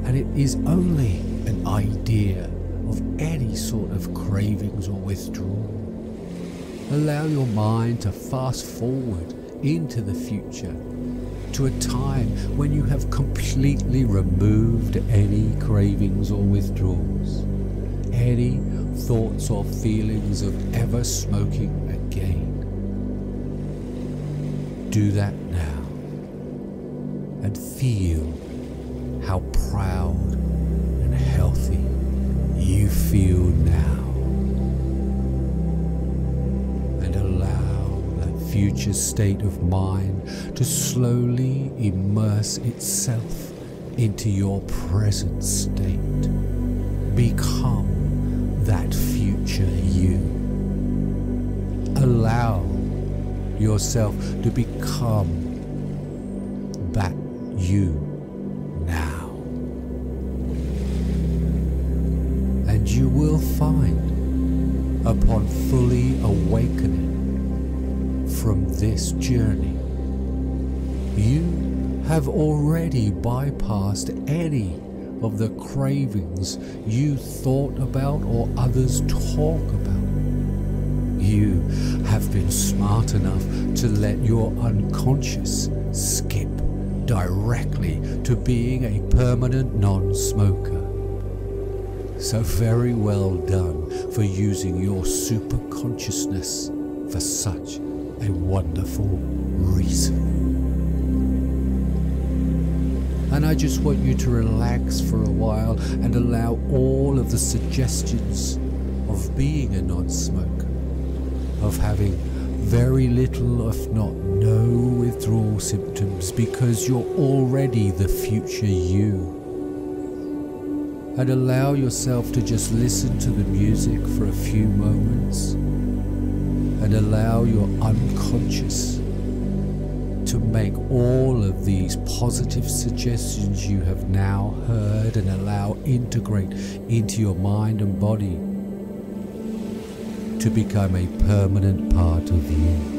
and it is only an idea of any sort of cravings or withdrawal. Allow your mind to fast forward into the future to a time when you have completely removed any cravings or withdrawals, any thoughts or feelings of ever smoking again. Do that now and feel how proud and healthy you feel now. Future state of mind to slowly immerse itself into your present state. Become that future you. Allow yourself to become that you now. And you will find, this journey, you have already bypassed any of the cravings you thought about or others talk about. You have been smart enough to let your unconscious skip directly to being a permanent non smoker. So, very well done for using your super consciousness for such a wonderful reason. And I just want you to relax for a while and allow all of the suggestions of being a non smoker, of having very little, if not no, withdrawal symptoms because you're already the future you. And allow yourself to just listen to the music for a few moments and allow your unconscious to make all of these positive suggestions you have now heard and allow integrate into your mind and body to become a permanent part of you.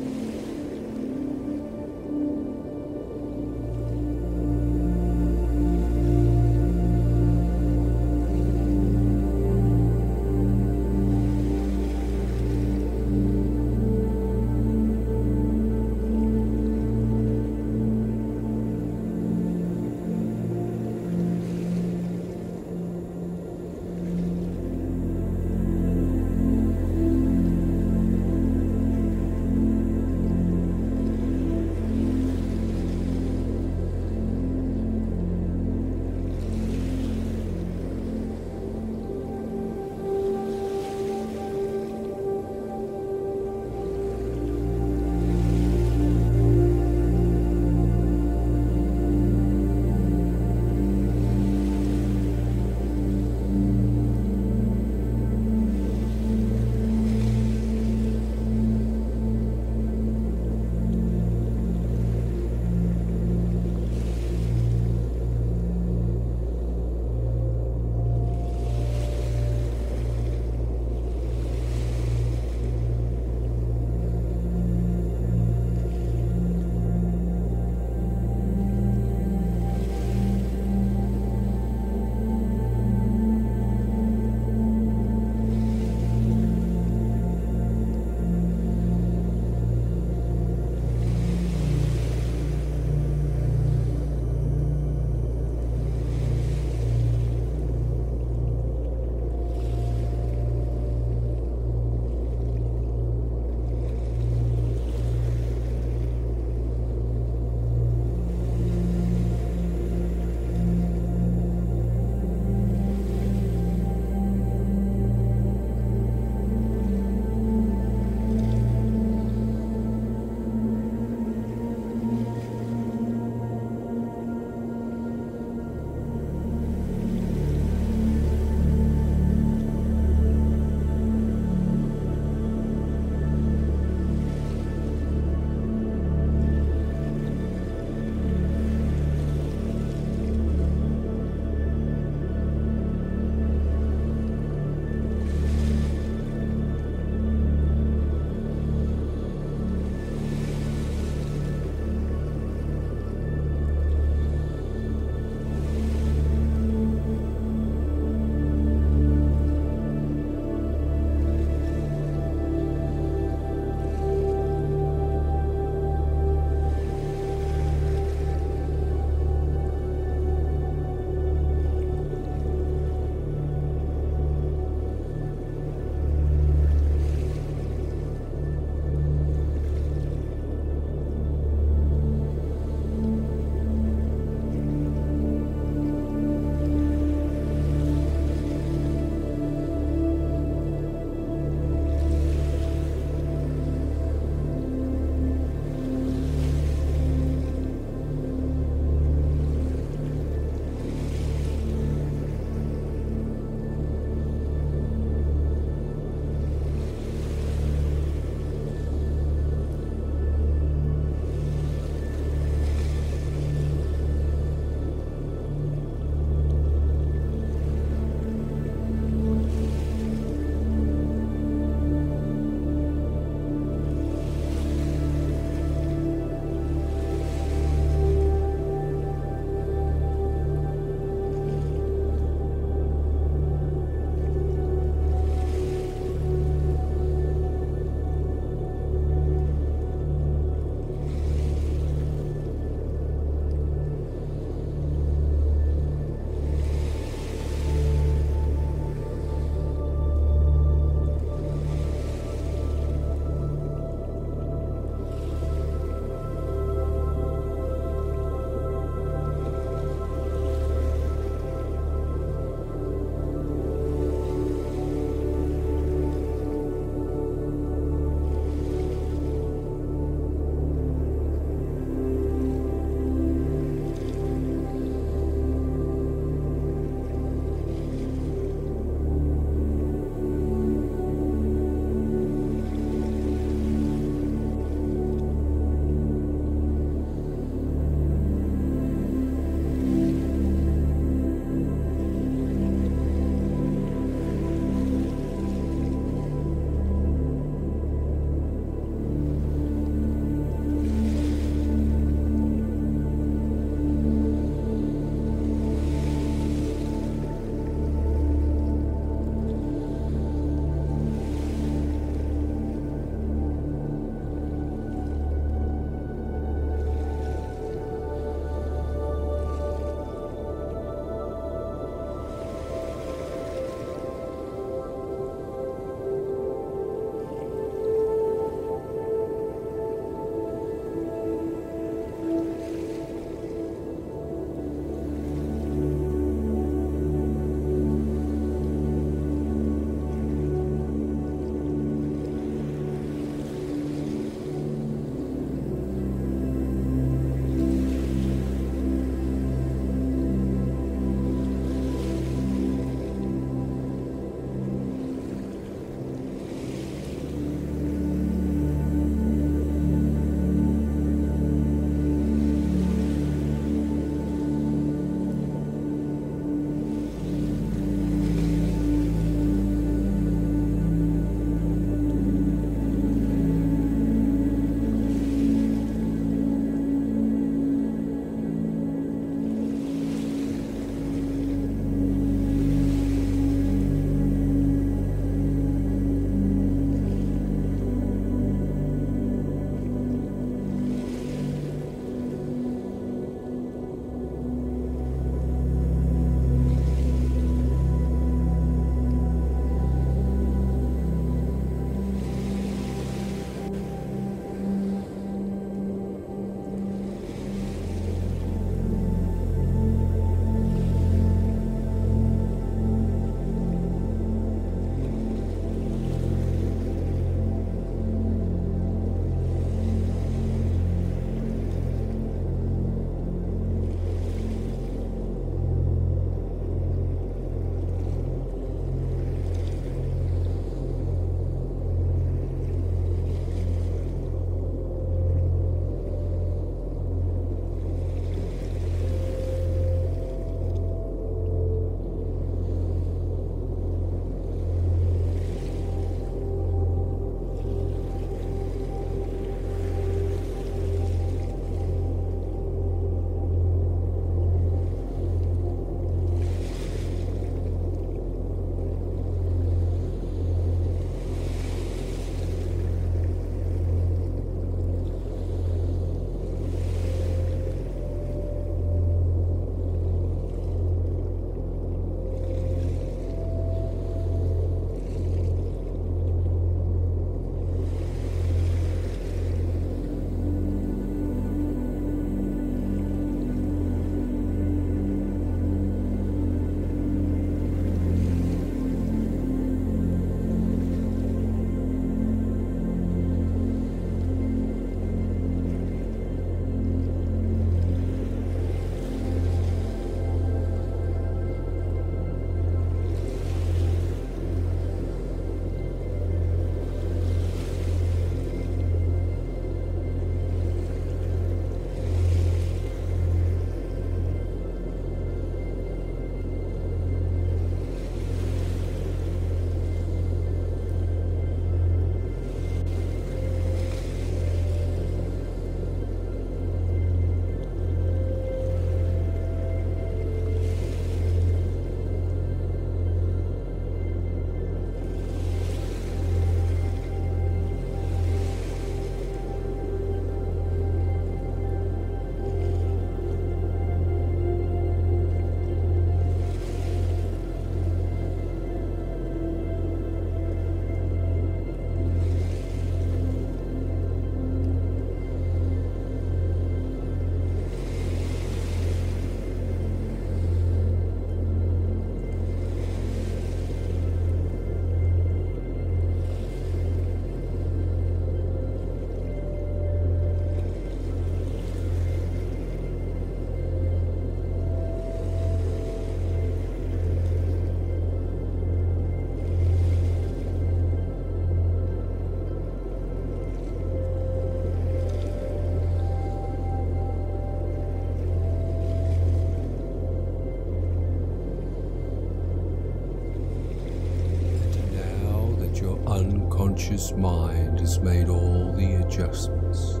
Conscious mind has made all the adjustments,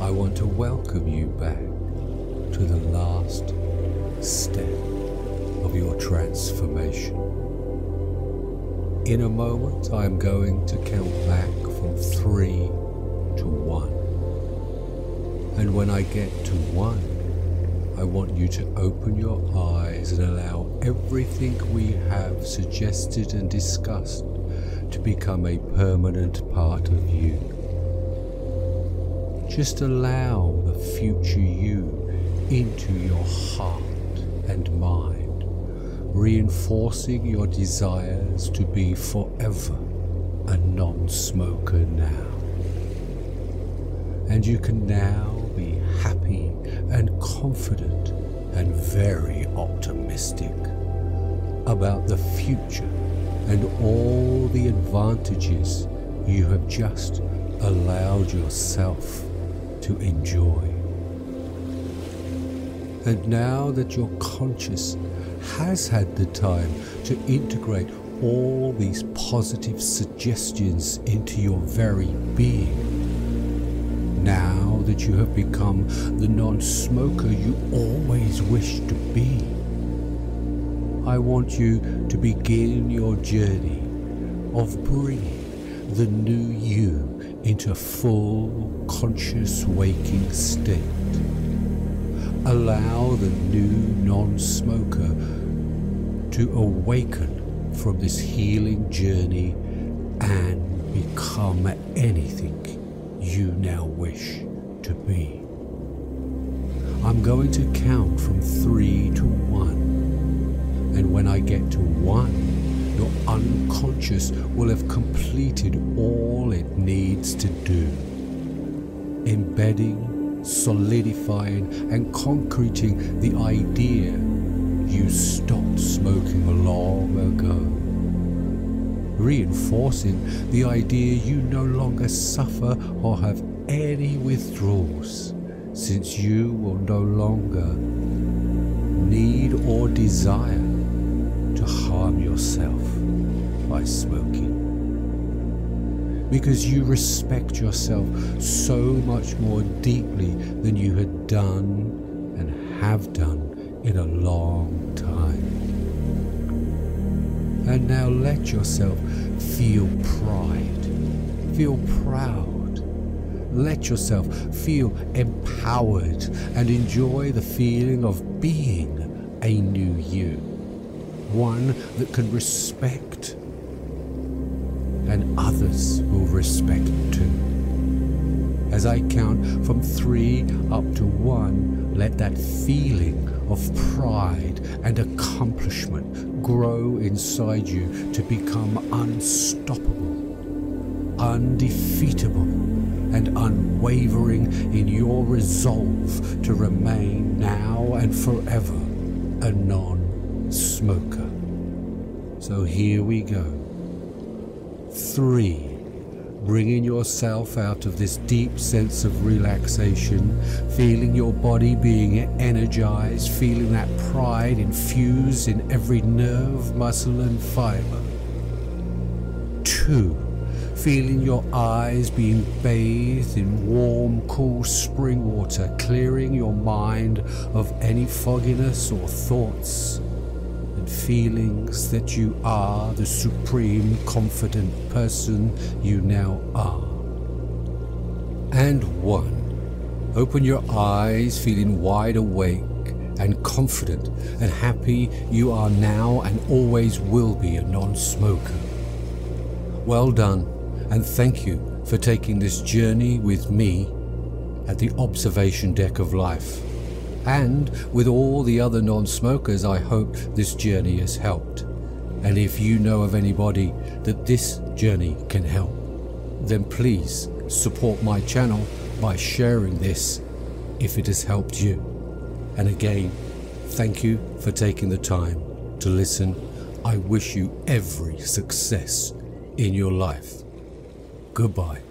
I want to welcome you back to the last step of your transformation. In a moment, I am going to count back from three to one. And when I get to one, I want you to open your eyes and allow everything we have suggested and discussed to become a permanent part of you. Just allow the future you into your heart and mind, reinforcing your desires to be forever a non smoker now. And you can now be happy and confident and very optimistic about the future and all the advantages you have just allowed yourself to enjoy. And now that your conscious has had the time to integrate all these positive suggestions into your very being, now that you have become the non smoker you always wished to be, I want you to begin your journey of bringing the new you into full conscious waking state. Allow the new non smoker to awaken from this healing journey and become anything you now wish to be. I'm going to count from three to one, and when I get to one, your unconscious will have completed all it needs to do. Embedding, solidifying, and concreting the idea you stopped smoking long ago reinforcing the idea you no longer suffer or have any withdrawals, since you will no longer need or desire to harm yourself by smoking. Because you respect yourself so much more deeply than you had done and have done in a long time. And now let yourself feel pride, feel proud. Let yourself feel empowered and enjoy the feeling of being a new you, one that can respect and others will respect too. As I count from three up to one, let that feeling of pride and accomplishment grow inside you to become unstoppable, undefeatable, and unwavering in your resolve to remain now and forever a non smoker. So here we go. Three bringing yourself out of this deep sense of relaxation, feeling your body being energized, feeling that pride infused in every nerve, muscle, and fiber. Two, feeling your eyes being bathed in warm, cool spring water, clearing your mind of any fogginess or thoughts feelings that you are the supreme confident person you now are. And one. Open your eyes feeling wide awake and confident and happy you are now and always will be a non smoker. Well done, and thank you for taking this journey with me at the observation deck of life. And with all the other non smokers, I hope this journey has helped. And if you know of anybody that this journey can help, then please support my channel by sharing this if it has helped you. And again, thank you for taking the time to listen. I wish you every success in your life. Goodbye.